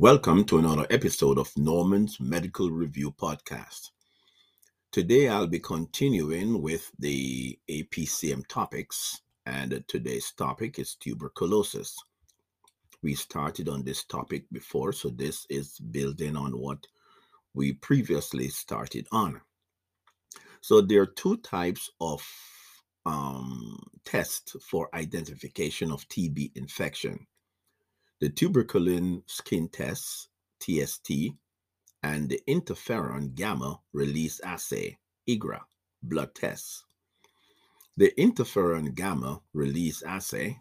Welcome to another episode of Norman's Medical Review Podcast. Today I'll be continuing with the APCM topics, and today's topic is tuberculosis. We started on this topic before, so this is building on what we previously started on. So there are two types of um, tests for identification of TB infection the tuberculin skin test, TST, and the interferon gamma release assay, IGRA, blood tests. The interferon gamma release assay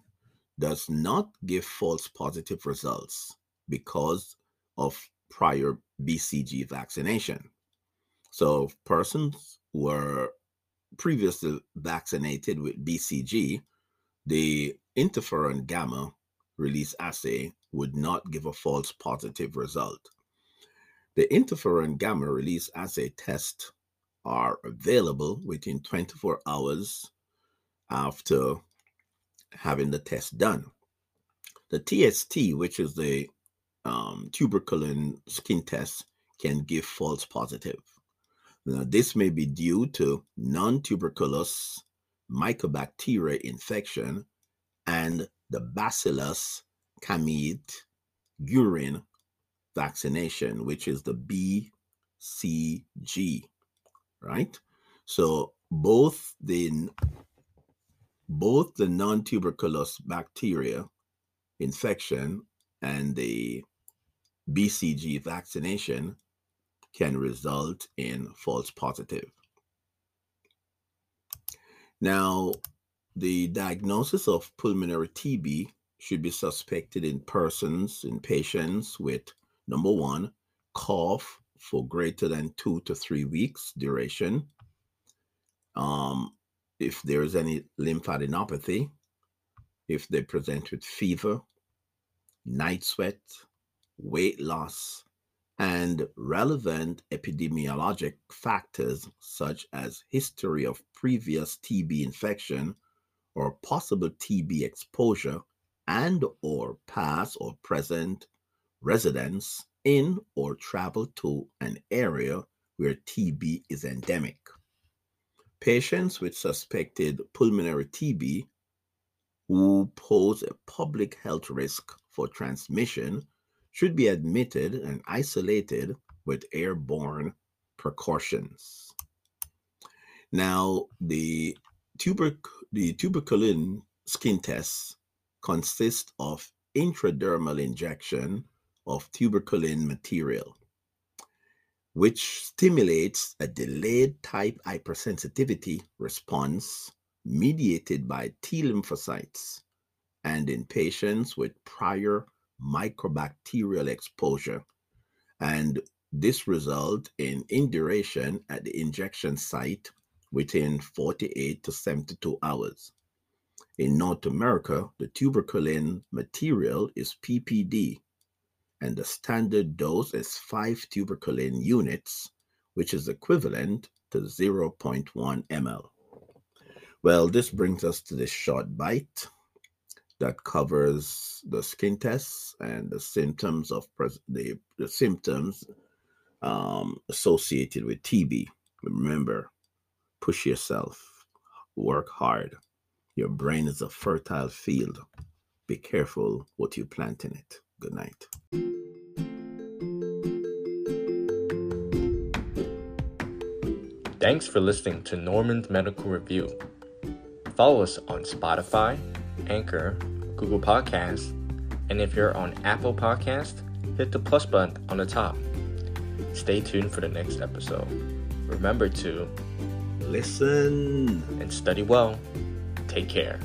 does not give false positive results because of prior BCG vaccination. So, persons were previously vaccinated with BCG, the interferon gamma release assay would not give a false positive result. The interferon gamma release assay tests are available within 24 hours after having the test done. The TST, which is the um, tuberculin skin test, can give false positive. Now, this may be due to non tuberculous mycobacteria infection and the Bacillus Camid urine vaccination, which is the BCG, right? So both the both the non-tuberculous bacteria infection and the BCG vaccination can result in false positive. Now, the diagnosis of pulmonary TB should be suspected in persons, in patients with number one, cough for greater than two to three weeks duration. Um, if there is any lymphadenopathy, if they present with fever, night sweat, weight loss, and relevant epidemiologic factors such as history of previous TB infection or possible TB exposure and or past or present residence in or travel to an area where TB is endemic. Patients with suspected pulmonary TB who pose a public health risk for transmission should be admitted and isolated with airborne precautions. Now, the tuberc- the tuberculin skin test consists of intradermal injection of tuberculin material, which stimulates a delayed type hypersensitivity response mediated by T lymphocytes and in patients with prior mycobacterial exposure. And this result in induration at the injection site within 48 to 72 hours. In North America, the tuberculin material is PPD, and the standard dose is 5 tuberculin units, which is equivalent to 0.1 ml. Well, this brings us to this short bite that covers the skin tests and the symptoms of pres- the, the symptoms um, associated with TB. Remember, push yourself, work hard. Your brain is a fertile field. Be careful what you plant in it. Good night. Thanks for listening to Norman's Medical Review. Follow us on Spotify, Anchor, Google Podcasts, and if you're on Apple Podcast, hit the plus button on the top. Stay tuned for the next episode. Remember to listen and study well. Take care.